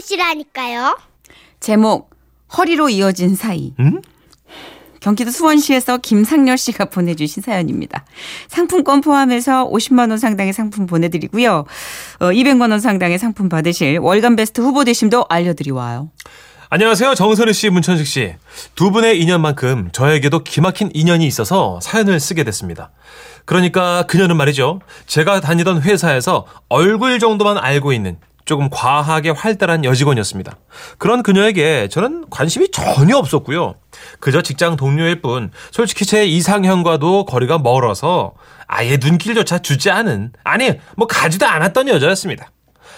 만나보시라니까요. 제목 허리로 이어진 사이. 음? 경기도 수원시에서 김상렬 씨가 보내주신 사연입니다. 상품권 포함해서 50만 원 상당의 상품 보내드리고요. 어, 200만 원 상당의 상품 받으실 월간 베스트 후보 되심도 알려드리 와요. 안녕하세요. 정선희 씨, 문천식 씨. 두 분의 인연만큼 저에게도 기막힌 인연이 있어서 사연을 쓰게 됐습니다. 그러니까 그녀는 말이죠. 제가 다니던 회사에서 얼굴 정도만 알고 있는 조금 과하게 활달한 여직원이었습니다. 그런 그녀에게 저는 관심이 전혀 없었고요. 그저 직장 동료일 뿐 솔직히 제 이상형과도 거리가 멀어서 아예 눈길조차 주지 않은 아니 뭐 가지도 않았던 여자였습니다.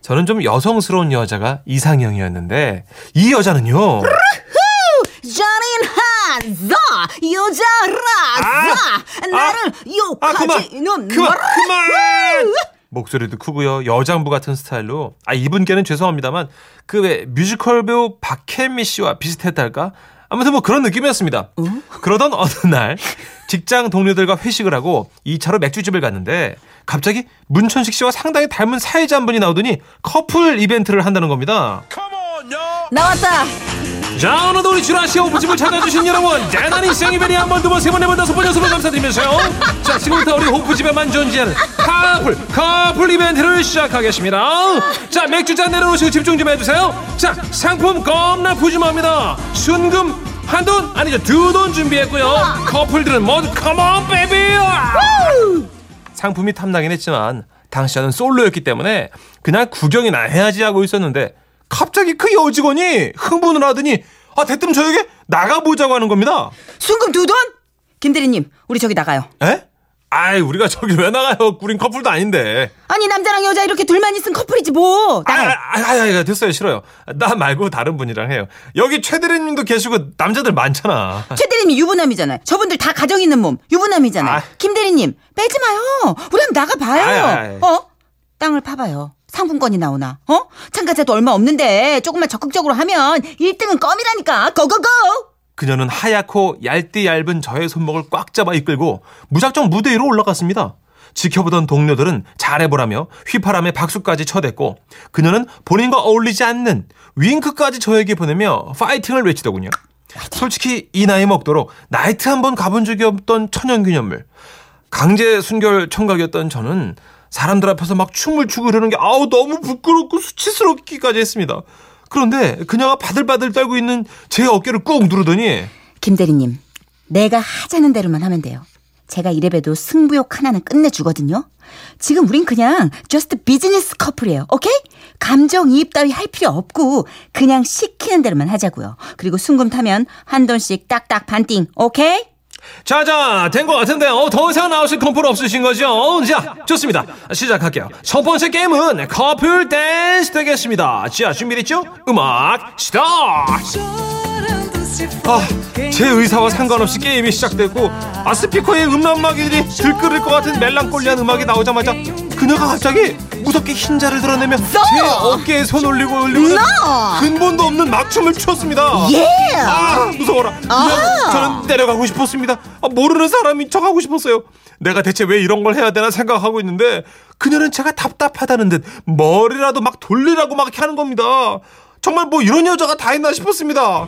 저는 좀 여성스러운 여자가 이상형이었는데 이 여자는요. 잔인한 자 여자라 자 나를 아, 그만 욕하지는 그만 마라. 그만 목소리도 크고요. 여장부 같은 스타일로. 아 이분께는 죄송합니다만 그 왜 뮤지컬 배우 박혜미 씨와 비슷했달까? 아무튼 뭐 그런 느낌이었습니다. 그러던 어느 날 직장 동료들과 회식을 하고 2차로 맥주집을 갔는데 갑자기 문천식 씨와 상당히 닮은 사회자 한 분이 나오더니 커플 이벤트를 한다는 겁니다. 나왔다 자 오늘도 우리 지라시 호프집을 찾아주신 여러분 대단히 thank you very 한 번 두 번 세 번 네 번 다섯 번 여섯 번 감사드리면서요. 자 지금부터 우리 호프집에만 존재하는 커플 커플 이벤트를 시작하겠습니다. 자 맥주 잔 내려놓으시고 집중 좀 해주세요. 자 상품 겁나 푸짐합니다. 순금 한 돈 아니죠 두 돈 준비했고요. 커플들은 모두 come on baby 상품이 탐나긴 했지만 당시 저는 솔로였기 때문에 그냥 구경이나 해야지 하고 있었는데 갑자기 그 여직원이 흥분을 하더니 아 대뜸 저에게 나가보자고 하는 겁니다. 순금 두 돈? 김대리님 우리 저기 나가요 에? 아이 우리가 저기 왜 나가요? 우린 커플도 아닌데. 아니 남자랑 여자 이렇게 둘만 있으면 커플이지 뭐 아, 나가요 아, 아, 아, 됐어요 싫어요. 나 말고 다른 분이랑 해요. 여기 최 대리님도 계시고 남자들 많잖아. 최 대리님 유부남이잖아요 저분들 다 가정 있는 몸 유부남이잖아요 아. 김 대리님 빼지 마요 우리 한번 나가봐요. 어? 땅을 파봐요 상품권이 나오나 어? 참가자도 얼마 없는데 조금만 적극적으로 하면 1등은 껌이라니까 고고고 그녀는 하얗고 얇디 얇은 저의 손목을 꽉 잡아 이끌고 무작정 무대 위로 올라갔습니다. 지켜보던 동료들은 잘해보라며 휘파람에 박수까지 쳐댔고 그녀는 본인과 어울리지 않는 윙크까지 저에게 보내며 파이팅을 외치더군요. 솔직히 이 나이 먹도록 나이트 한번 가본 적이 없던 천연기념물. 강제 순결 총각이었던 저는 사람들 앞에서 막 춤을 추고 이러는 게 아우 너무 부끄럽고 수치스럽기까지 했습니다. 그런데 그녀가 바들바들 떨고 있는 제 어깨를 꾹 누르더니 김 대리님 내가 하자는 대로만 하면 돼요 제가 이래봬도 승부욕 하나는 끝내주거든요 지금 우린 그냥 just 비즈니스 커플이에요 오케이? 감정이입 따위 할 필요 없고 그냥 시키는 대로만 하자고요 그리고 순금 타면 한 돈씩 딱딱 반띵 오케이? 자자 된 것 같은데 어, 더 이상 나오실 커플 없으신 거죠? 어, 자 좋습니다. 시작할게요. 첫 번째 게임은 커플 댄스 되겠습니다. 자 준비됐죠? 음악 스타트! 아, 제 의사와 상관없이 게임이 시작됐고 아 스피커에 음란마귀들이 들끓을 것 같은 멜랑꼴리한 음악이 나오자마자 그녀가 갑자기 무섭게 흰자를 드러내며 제 어깨에 손 올리고 올리고 근본도 없는 막춤을 췄습니다. 예! 아 무서워라. 그냥 저는 내려가고 싶었습니다. 아, 모르는 사람인 척하고 싶었어요. 내가 대체 왜 이런 걸 해야 되나 생각하고 있는데 그녀는 제가 답답하다는 듯 머리라도 막 돌리라고 막 이렇게 하는 겁니다 정말 뭐 이런 여자가 다 있나 싶었습니다 야!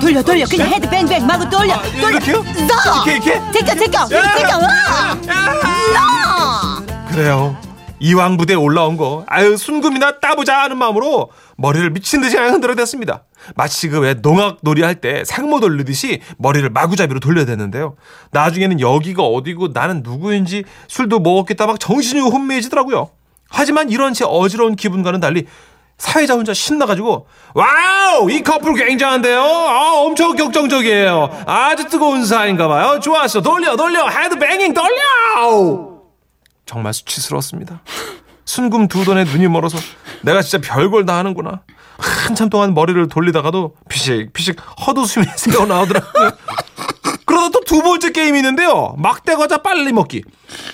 돌려 돌려 그냥 헤드 뱅뱅 마구 돌려 아, 돌려 이렇게요? 자! 이렇게, 이렇게? 제껴 제껴 야! 제껴 와! 나! 그래요. 이왕 무대에 올라온 거, 아유, 순금이나 따보자 하는 마음으로 머리를 미친 듯이 그냥 흔들어댔습니다. 마치 그 왜 농악 놀이 할 때 상모 돌리듯이 머리를 마구잡이로 돌려야 되는데요. 나중에는 여기가 어디고 나는 누구인지 술도 먹었겠다 막 정신이 혼미해지더라고요. 하지만 이런 제 어지러운 기분과는 달리 사회자 혼자 신나가지고 wow! 이 커플 굉장한데요? 아 엄청 격정적이에요. 아주 뜨거운 사이인가 봐요. 좋았어. 돌려 돌려. 헤드뱅잉 돌려 정말 수치스러웠습니다. 순금 두 돈에 눈이 멀어서 내가 진짜 별걸 다 하는구나. 한참 동안 머리를 돌리다가도 피식 피식 헛웃음이 새어 나오더라고요. 또두 번째 게임이 있는데요. 막대 과자 빨리 먹기.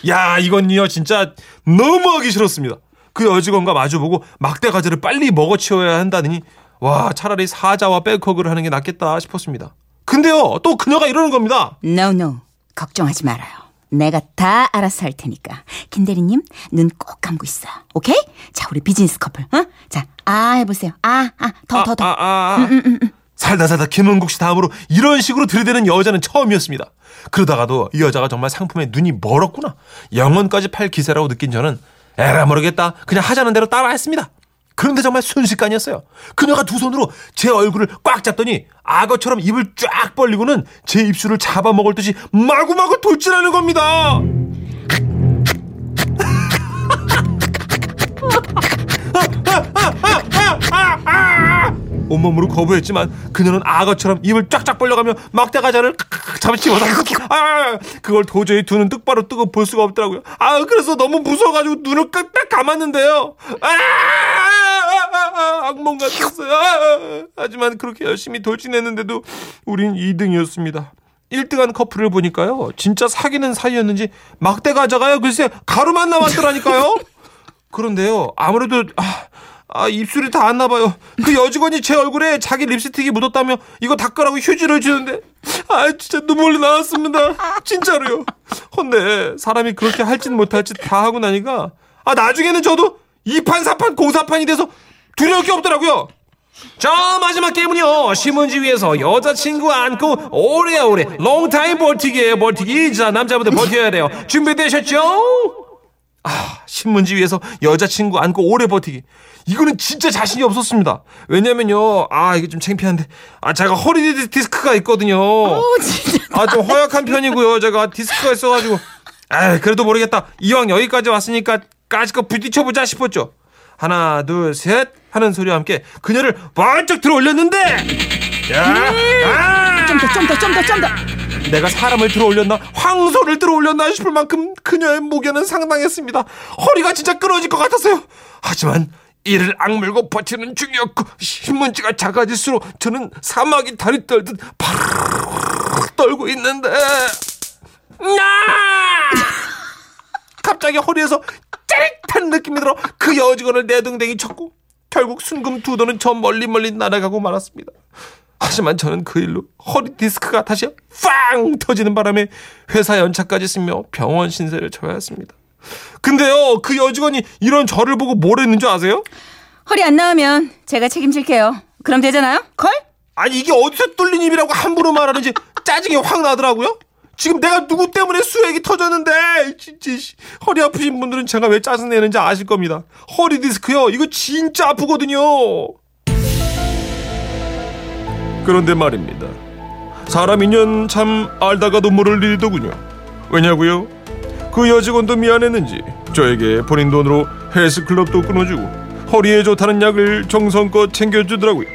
야 이건요 진짜 너무 하기 싫었습니다. 그 여직원과 마주보고 막대 과자를 빨리 먹어 치워야 한다니 와 차라리 사자와 백허그를 하는 게 낫겠다 싶었습니다. 근데요 또 그녀가 이러는 겁니다. No no 걱정하지 말아요 내가 다 알아서 할 테니까. 김대리님, 눈 꼭 감고 있어. 오케이? 자, 우리 비즈니스 커플. 어? 자, 아, 해보세요. 아, 아, 더, 더, 더. 아, 아, 아. 살다 살다 김은국 씨 다음으로 이런 식으로 들이대는 여자는 처음이었습니다. 그러다가도 이 여자가 정말 상품에 눈이 멀었구나. 영원까지 팔 기세라고 느낀 저는 에라 모르겠다. 그냥 하자는 대로 따라했습니다. 그런데 정말 순식간이었어요. 그녀가 두 손으로 제 얼굴을 꽉 잡더니 악어처럼 입을 쫙 벌리고는 제 입술을 잡아먹을 듯이 마구마구 돌진하는 겁니다. 온몸으로 거부했지만 그녀는 악어처럼 입을 쫙쫙 벌려가며 막대 과자를 잡치고 아 그걸 도저히 두 눈 똑바로 뜨고 볼 수가 없더라고요. 아 그래서 너무 무서워가지고 눈을 딱 감았는데요. 아, 악몽 같았어요. 아, 하지만 그렇게 열심히 돌진했는데도 우린 2등이었습니다. 1등한 커플을 보니까요. 진짜 사귀는 사이였는지 막대 과자가요. 글쎄 가루만 남았더라니까요. 그런데요. 아무래도 아, 아, 입술이 다 안 나 봐요. 그 여직원이 제 얼굴에 자기 립스틱이 묻었다며 이거 닦으라고 휴지를 주는데 아 진짜 눈물이 나왔습니다. 진짜로요. 근데 사람이 그렇게 할짓 못할 짓다 하고 나니까 아 나중에는 저도 2판 4판 공사판이 돼서 두려울 게 없더라고요. 자 마지막 게임은요 신문지 위에서 여자친구 안고 오래오래 롱타임 버티기예요 버티기 자 남자분들 버텨야 돼요 준비되셨죠? 아, 신문지 위에서 여자친구 안고 오래 버티기. 이거는 진짜 자신이 없었습니다. 왜냐면요. 아, 이게 좀 창피한데. 아, 제가 허리 디스크가 있거든요. 오, 진짜. 아, 좀 허약한 편이고요. 제가 디스크가 있어가지고. 아, 그래도 모르겠다. 이왕 여기까지 왔으니까 까짓거 부딪혀보자 싶었죠. 하나, 둘, 셋 하는 소리와 함께 그녀를 번쩍 들어 올렸는데. 야, 아! 좀 더, 좀 더, 좀 더, 좀 더. 내가 사람을 들어 올렸나 황소를 들어 올렸나 싶을 만큼 그녀의 무게는 상당했습니다. 허리가 진짜 끊어질 것 같았어요. 하지만 이를 악물고 버티는 중이었고 신문지가 작아질수록 저는 사막이 다리 떨듯 파르르 떨고 있는데 나 갑자기 허리에서 짜릿한 느낌이 들어 그 여직원을 내등댕이 쳤고 결국 순금 두 돈은 저 멀리 멀리 날아가고 말았습니다. 하지만 저는 그 일로 허리 디스크가 다시 빵 터지는 바람에 회사 연차까지 쓰며 병원 신세를 져야 했습니다. 근데요, 그 여직원이 이런 저를 보고 뭘 했는 줄 아세요? 허리 안 나오면 제가 책임질게요. 그럼 되잖아요? 걸? 아니, 이게 어디서 뚫린 입이라고 함부로 말하는지 짜증이 확 나더라고요. 지금 내가 누구 때문에 수액이 터졌는데 진짜 허리 아프신 분들은 제가 왜 짜증내는지 아실 겁니다. 허리 디스크요. 이거 진짜 아프거든요. 그런데 말입니다. 사람 인연 참 알다가도 모를 일이더군요. 왜냐고요? 그 여직원도 미안했는지 저에게 본인 돈으로 헬스클럽도 끊어주고 허리에 좋다는 약을 정성껏 챙겨주더라고요.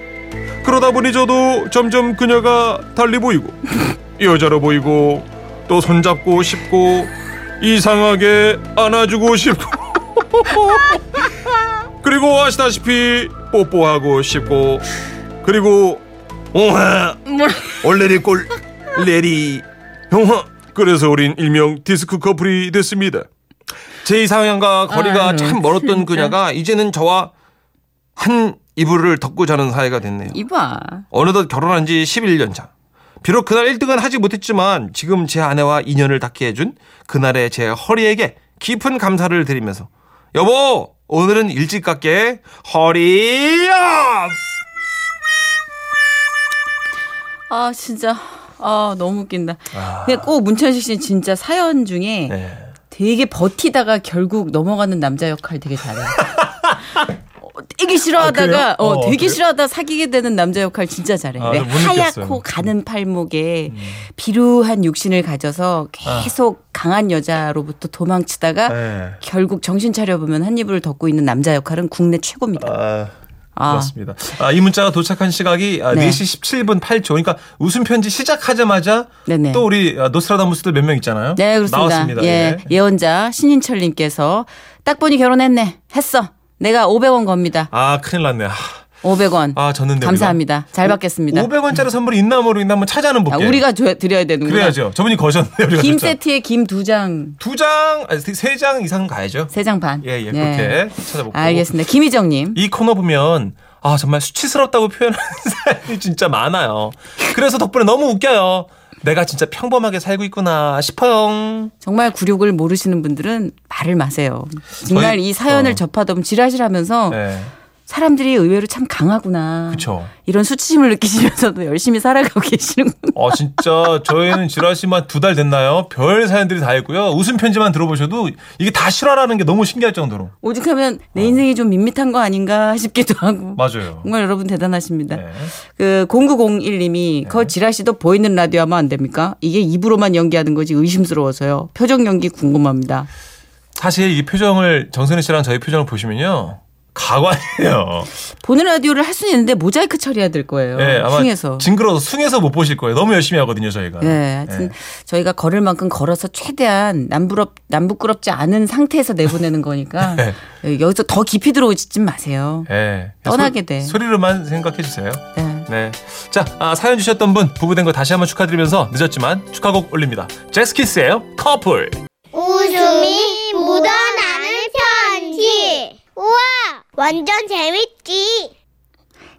그러다 보니 저도 점점 그녀가 달리 보이고 여자로 보이고 또 손잡고 싶고 이상하게 안아주고 싶고 그리고 아시다시피 뽀뽀하고 싶고 그리고 오하 올레리 꼴 레리 형하 그래서 우린 일명 디스크 커플이 됐습니다. 제 이상형과 거리가 아유, 참 멀었던 진짜. 그녀가 이제는 저와 한 이불을 덮고 자는 사이가 됐네요. 이봐. 어느덧 결혼한 지 11년 차. 비록 그날 1등은 하지 못했지만 지금 제 아내와 인연을 닿게 해준 그날의 제 허리에게 깊은 감사를 드리면서 여보 오늘은 일찍 갈게 Hurry up 아, 진짜. 아, 너무 웃긴다. 근데 꼭 문천식 씨는 진짜 사연 중에 네. 되게 버티다가 결국 넘어가는 남자 역할 되게 잘해요. 어, 되게 싫어하다가 그래요? 어, 어, 되게 그래요? 싫어하다 사귀게 되는 남자 역할 진짜 잘해. 아, 왜. 음. 하얗고 가는 팔목에 비루한 육신을 가져서 계속 강한 여자로부터 도망치다가 아. 네. 결국 정신 차려 보면 한 이불을 덮고 있는 남자 역할은 국내 최고입니다. 아, 아. 고맙습니다. 아, 이 문자가 도착한 시각이 아, 네. 4시 17분 8초. 그러니까 웃음 편지 시작하자마자 네네. 또 우리 아, 노스트라다무스들 몇 명 있잖아요. 네, 그렇습니다. 나왔습니다. 예, 예언자 신인철 님께서 딱 보니 결혼했네. 했어. 내가 500원 겁니다. 아, 큰일 났네. 아, 500원. 아 졌는데. 감사합니다. 잘 받겠습니다. 500원짜리 선물이 있나 모르겠나 한번 찾아 한번 아, 볼게요. 우리가 줘- 드려야 되는구나. 그래야죠. 저분이 거셨네. 우리가 김. 세트에 김 두 장, 두 장, 아니, 세 장 이상 가야죠. 세 장 반. 예, 예, 그렇게 찾아볼게요. 알겠습니다. 김희정님. 이 코너 보면 아 정말 수치스럽다고 표현하는 사람이 진짜 많아요. 그래서 덕분에 너무 웃겨요. 내가 진짜 평범하게 살고 있구나 싶어요. 정말 굴욕을 모르시는 분들은 말을 마세요. 정말 저희- 이 사연을 어. 접하다 보면 지라시라면서 네. 사람들이 의외로 참 강하구나. 그쵸. 이런 수치심을 느끼시면서도 열심히 살아가고 계시는구나. 어, 진짜 저희는 지라시만 두 달 됐나요? 별 사연들이 다 있고요. 웃음 편지만 들어보셔도 이게 다 실화라는 게 너무 신기할 정도로. 오죽하면 어. 내 인생이 좀 밋밋한 거 아닌가 싶기도 하고. 맞아요. 정말 여러분 대단하십니다. 네. 그 0901님이 그 지라시도 보이는 라디오 하면 안 됩니까? 이게 입으로만 연기하는 거지 의심스러워서요. 표정 연기 궁금합니다. 사실 이 표정을 정선희 씨랑 저희 표정을 보시면요. 가관이에요. 보는 라디오를 할 수는 있는데 모자이크 처리해야 될 거예요. 예, 아마 흉해서. 징그러워서 숭해서 못 보실 거예요. 너무 열심히 하거든요, 저희가. 네, 하여튼 예. 저희가 걸을 만큼 걸어서 최대한 남부럽 남부끄럽지 않은 상태에서 내보내는 거니까 네. 예, 여기서 더 깊이 들어오지 마세요. 예. 떠나게 소- 돼. 소리로만 생각해 주세요. 네. 네. 자, 아, 사연 주셨던 분 부부된 거 다시 한번 축하드리면서 늦었지만 축하곡 올립니다. 제스키스예요. 커플. 웃음이 묻어나는 편지. 우와, 완전 재밌지.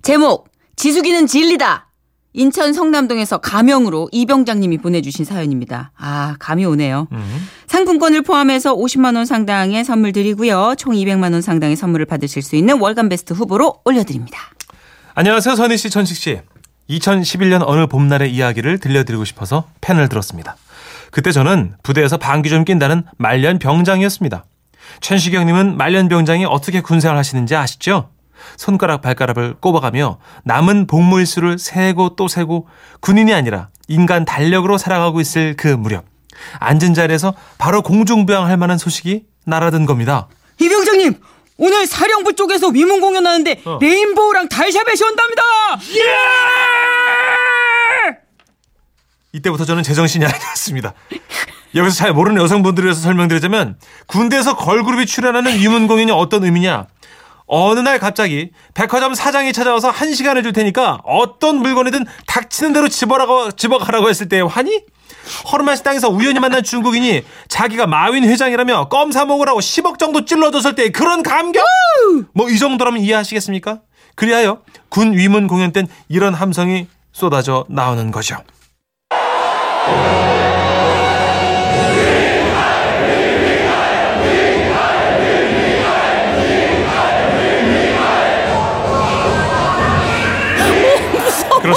제목 지숙이는 진리다. 인천 성남동에서 가명으로 이병장님이 보내주신 사연입니다. 아 감이 오네요. 음. 상품권을 포함해서 50만 원 상당의 선물 드리고요. 총 200만 원 상당의 선물을 받으실 수 있는 월간 베스트 후보로 올려드립니다. 안녕하세요, 선희 씨, 천식 씨. 2011년 어느 봄날의 이야기를 들려드리고 싶어서 펜을 들었습니다. 그때 저는 부대에서 방귀 좀 낀다는 말년 병장이었습니다. 천식영님은 말년 병장이 어떻게 군생활 하시는지 아시죠? 손가락 발가락을 꼽아가며 남은 복무일수를 세고 또 세고 군인이 아니라 인간 달력으로 살아가고 있을 그 무렵 앉은 자리에서 바로 공중부양할 만한 소식이 날아든 겁니다. 이 병장님 오늘 사령부 쪽에서 위문 공연하는데 어. 레인보우랑 달샤벳이 온답니다. 이때부터 저는 제정신이 아니었습니다. 여기서 잘 모르는 여성분들을 위해서 설명드리자면 군대에서 걸그룹이 출연하는 위문 공연이 어떤 의미냐? 어느 날 갑자기 백화점 사장이 찾아와서 한 시간을 줄 테니까 어떤 물건이든 닥치는 대로 집어라고, 집어가라고 했을 때의 환희? 허름한 식당에서 우연히 만난 중국인이 자기가 마윈 회장이라며 껌 사 먹으라고 10억 정도 찔러줬을 때의 그런 감격? 뭐 이 정도라면 이해하시겠습니까? 그리하여 군 위문 공연 땐 이런 함성이 쏟아져 나오는 거죠.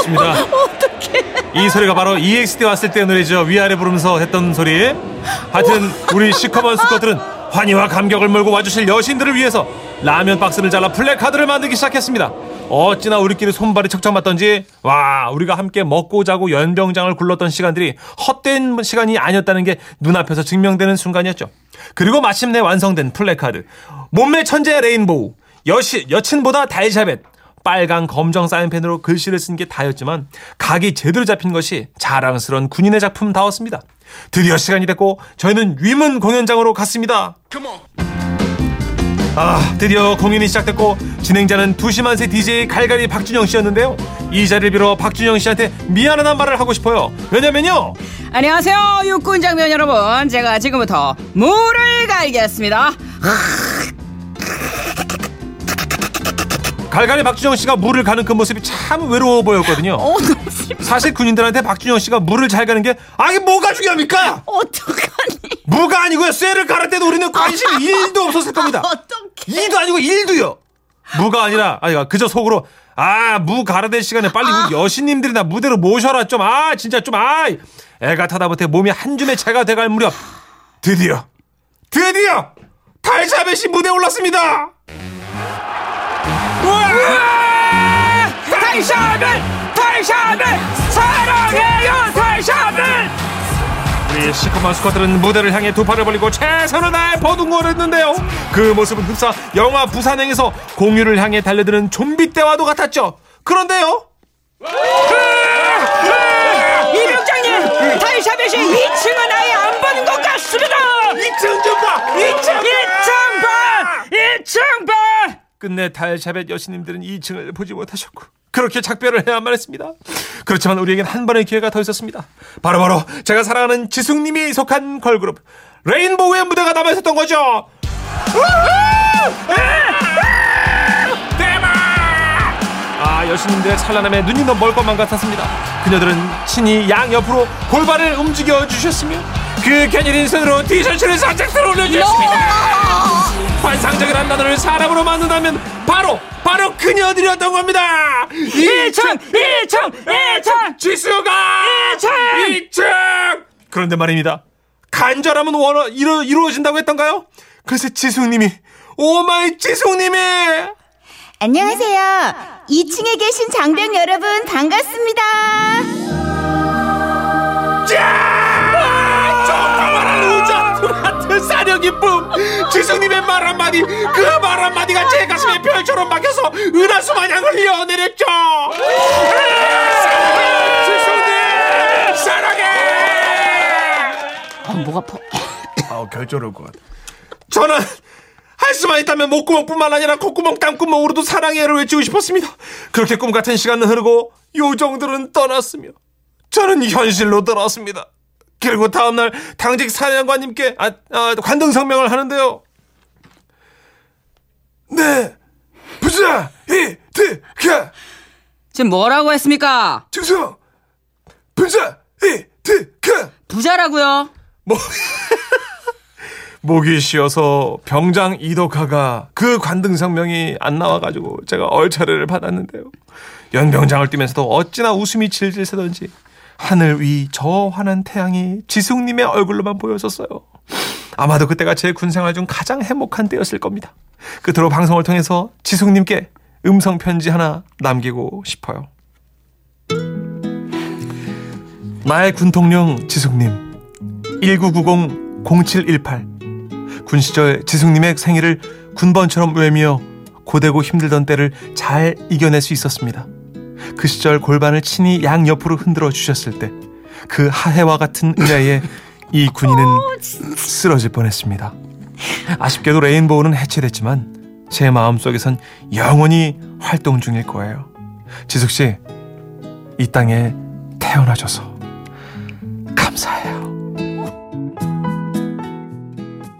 그렇습니다. 이 소리가 바로 EXID 왔을 때 노래죠. 위아래 부르면서 했던 소리. 하여튼 우리 시커먼 수컷들은 환희와 감격을 몰고 와주실 여신들을 위해서 라면 박스를 잘라 플래카드를 만들기 시작했습니다. 어찌나 우리끼리 손발이 척척 맞던지 와 우리가 함께 먹고 자고 연병장을 굴렀던 시간들이 헛된 시간이 아니었다는 게 눈앞에서 증명되는 순간이었죠. 그리고 마침내 완성된 플래카드 몸매 천재 레인보우 여신 여친보다 달샤벳 빨강 검정 사인펜으로 글씨를 쓴 게 다였지만 각이 제대로 잡힌 것이 자랑스러운 군인의 작품다웠습니다. 드디어 시간이 됐고 저희는 위문 공연장으로 갔습니다. 아 드디어 공연이 시작됐고 진행자는 두시만세 DJ 갈갈이 박준영 씨였는데요. 이 자리를 빌어 박준영 씨한테 미안하다는 말을 하고 싶어요. 왜냐면요. 안녕하세요 육군 장병 여러분. 제가 지금부터 물을 갈겠습니다. 갈갈이 박준영 씨가 물을 가는 그 모습이 참 외로워 보였거든요. 어 너무 슬 사실 군인들한테 박준영 씨가 물을 잘 가는 게 아니 뭐가 중요합니까? 어떡하니? 무가 아니고요. 쇠를 갈을 때도 우리는 관심이 일도 없었을 겁니다. 어떡해? 2도 아니고 1도요. 무가 아니라 아니 그저 속으로 아무 갈아댈 시간에 빨리 우리 여신님들이나 무대로 모셔라 좀 아 진짜 좀 아 애가 타다 못해 몸이 한 줌의 차가 돼갈 무렵 드디어 드디어 달샤벳이 무대에 올랐습니다. 달샤벳! 달샤벳! 사랑해요 달샤벳! 우리 시커먼 스쿼트는 무대를 향해 두 팔을 벌리고 최선을 다해 버둥거를 했는데요. 그 모습은 흡사 영화 부산행에서 공유를 향해 달려드는 좀비 때와도 같았죠. 그런데요. 이병장님! 달샤벳이 2층은 아예 안 보는 것 같습니다! 2층 좀 봐! 2층! 2층 봐! 2층 봐! 끝내 달샤벳 여신님들은 2층을 보지 못하셨고 그렇게 작별을 해야만 했습니다. 그렇지만 우리에겐 한 번의 기회가 더 있었습니다. 바로바로 제가 사랑하는 지숙님이 속한 걸그룹 레인보우의 무대가 남아 있었던 거죠. 우후! 대박! 아 여신님들의 찬란함에 눈이 너멀 것만 같았습니다. 그녀들은 친히 양 옆으로 골반을 움직여 주셨으며 그 갸냘인 손으로 티셔츠를 들어 올려주셨습니다. 환상적인 한 단어를 사람으로 만든다면 바로 바로 그녀들이었던 겁니다. 1층! 1층! 1층! 지수가 2층! 2층! 그런데 말입니다. 간절함은 원어 이루, 이루어진다고 했던가요? 글쎄 지숙님이 오마이 지숙님이 안녕하세요. 2층에 계신 장병 여러분 반갑습니다. 자! 사려 기쁨 지숙님의 말 한마디 그 말 한마디가 제 가슴에 별처럼 박혀서 은하수 마냥 흘려내렸죠 지숙님 사랑해 아, 목 아파. 아우 결절할 것 같아. 저는 할 수만 있다면 목구멍뿐만 아니라 콧구멍, 땀구멍으로도 사랑해를 외치고 싶었습니다. 그렇게 꿈 같은 시간은 흐르고 요정들은 떠났으며 저는 현실로 돌아왔습니다. 그리고 다음날 당직 사령관님께 아, 아, 관등 성명을 하는데요. 네, 부자 이트가 지금 뭐라고 했습니까? 증성 부자 이트가 부자라고요. 뭐 목이 쉬어서 병장 이덕화가 그 관등 성명이 안 나와가지고 제가 얼차례를 받았는데요. 연병장을 뛰면서도 어찌나 웃음이 질질 새던지 하늘 위 저 환한 태양이 지숙님의 얼굴로만 보였었어요. 아마도 그때가 제 군생활 중 가장 행복한 때였을 겁니다. 끝으로 방송을 통해서 지숙님께 음성 편지 하나 남기고 싶어요. 나의 군통령 지숙님 1990-0718 군 시절 지숙님의 생일을 군번처럼 외며 고되고 힘들던 때를 잘 이겨낼 수 있었습니다. 그 시절 골반을 친히 양옆으로 흔들어 주셨을 때 그 하해와 같은 은혜에 이 군인은 쓰러질 뻔했습니다. 아쉽게도 레인보우는 해체됐지만 제 마음속에선 영원히 활동 중일 거예요. 지숙 씨, 이 땅에 태어나줘서.